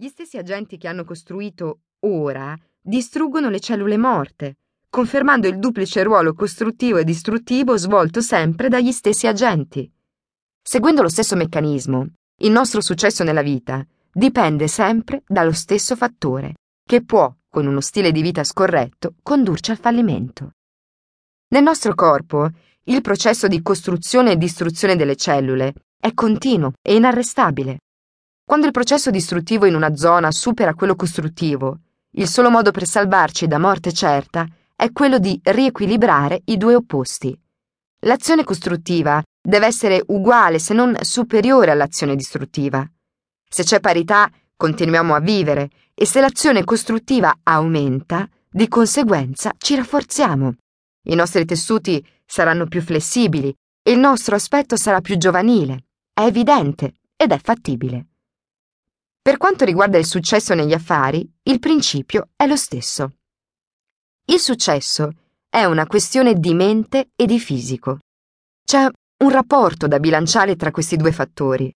Gli stessi agenti che hanno costruito ora distruggono le cellule morte, confermando il duplice ruolo costruttivo e distruttivo svolto sempre dagli stessi agenti. Seguendo lo stesso meccanismo, il nostro successo nella vita dipende sempre dallo stesso fattore, che può, con uno stile di vita scorretto, condurci al fallimento. Nel nostro corpo, il processo di costruzione e distruzione delle cellule è continuo e inarrestabile. Quando il processo distruttivo in una zona supera quello costruttivo, il solo modo per salvarci da morte certa è quello di riequilibrare i due opposti. L'azione costruttiva deve essere uguale se non superiore all'azione distruttiva. Se c'è parità, continuiamo a vivere e se l'azione costruttiva aumenta, di conseguenza ci rafforziamo. I nostri tessuti saranno più flessibili e il nostro aspetto sarà più giovanile. È evidente ed è fattibile. Per quanto riguarda il successo negli affari, il principio è lo stesso. Il successo è una questione di mente e di fisico. C'è un rapporto da bilanciare tra questi due fattori.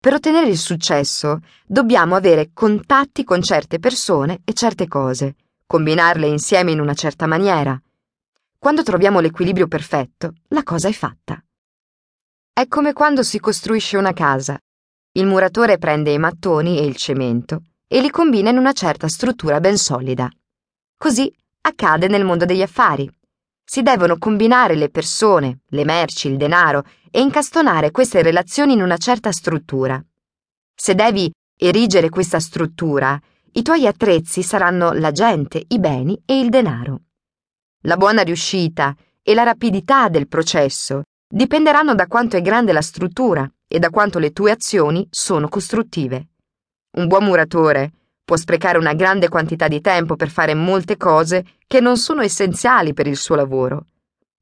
Per ottenere il successo dobbiamo avere contatti con certe persone e certe cose, combinarle insieme in una certa maniera. Quando troviamo l'equilibrio perfetto, la cosa è fatta. È come quando si costruisce una casa. Il muratore prende i mattoni e il cemento e li combina in una certa struttura ben solida. Così accade nel mondo degli affari. Si devono combinare le persone, le merci, il denaro e incastonare queste relazioni in una certa struttura. Se devi erigere questa struttura, i tuoi attrezzi saranno la gente, i beni e il denaro. La buona riuscita e la rapidità del processo dipenderanno da quanto è grande la struttura e da quanto le tue azioni sono costruttive. Un buon muratore può sprecare una grande quantità di tempo per fare molte cose che non sono essenziali per il suo lavoro.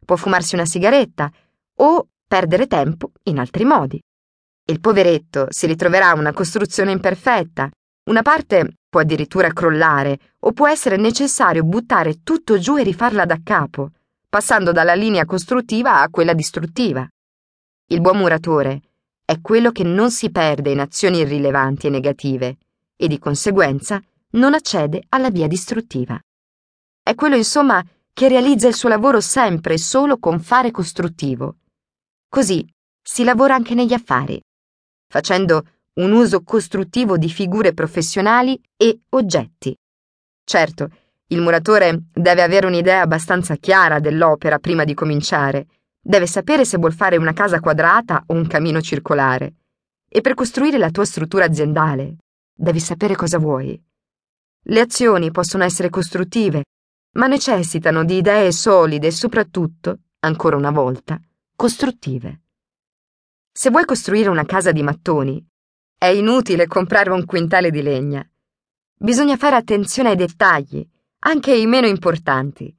Può fumarsi una sigaretta o perdere tempo in altri modi. Il poveretto si ritroverà una costruzione imperfetta, una parte può addirittura crollare o può essere necessario buttare tutto giù e rifarla da capo, passando dalla linea costruttiva a quella distruttiva. Il buon muratore è quello che non si perde in azioni irrilevanti e negative e di conseguenza non accede alla via distruttiva. È quello, insomma, che realizza il suo lavoro sempre e solo con fare costruttivo. Così si lavora anche negli affari, facendo un uso costruttivo di figure professionali e oggetti. Certo, il muratore deve avere un'idea abbastanza chiara dell'opera prima di cominciare Deve sapere se vuol fare una casa quadrata o un camino circolare. E per costruire la tua struttura aziendale, devi sapere cosa vuoi. Le azioni possono essere costruttive, ma necessitano di idee solide e soprattutto, ancora una volta, costruttive. Se vuoi costruire una casa di mattoni, è inutile comprare un quintale di legna. Bisogna fare attenzione ai dettagli, anche i meno importanti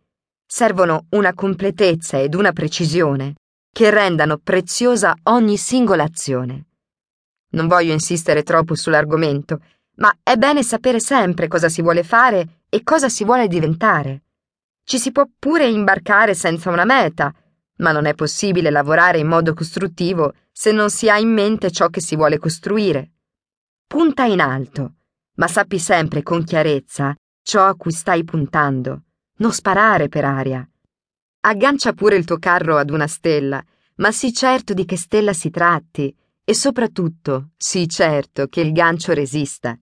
servono una completezza ed una precisione che rendano preziosa ogni singola azione. Non voglio insistere troppo sull'argomento, ma è bene sapere sempre cosa si vuole fare e cosa si vuole diventare. Ci si può pure imbarcare senza una meta, ma non è possibile lavorare in modo costruttivo se non si ha in mente ciò che si vuole costruire. Punta in alto, ma sappi sempre con chiarezza ciò a cui stai puntando non sparare per aria. Aggancia pure il tuo carro ad una stella, ma sii certo di che stella si tratti e soprattutto sii certo che il gancio resista.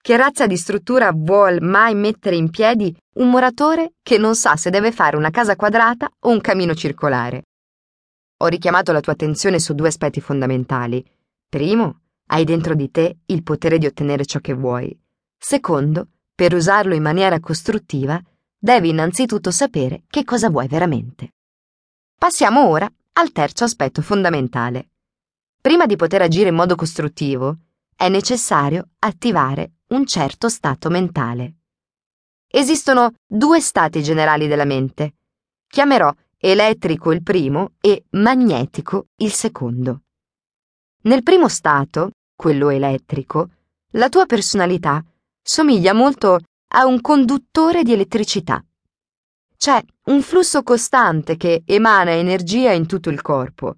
Che razza di struttura vuol mai mettere in piedi un muratore che non sa se deve fare una casa quadrata o un camino circolare? Ho richiamato la tua attenzione su due aspetti fondamentali. Primo, hai dentro di te il potere di ottenere ciò che vuoi. Secondo, per usarlo in maniera costruttiva, devi innanzitutto sapere che cosa vuoi veramente. Passiamo ora al terzo aspetto fondamentale. Prima di poter agire in modo costruttivo, è necessario attivare un certo stato mentale. Esistono due stati generali della mente. Chiamerò elettrico il primo e magnetico il secondo. Nel primo stato, quello elettrico, la tua personalità somiglia molto a un conduttore di elettricità. C'è un flusso costante che emana energia in tutto il corpo.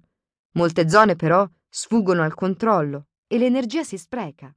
Molte zone però sfuggono al controllo e l'energia si spreca.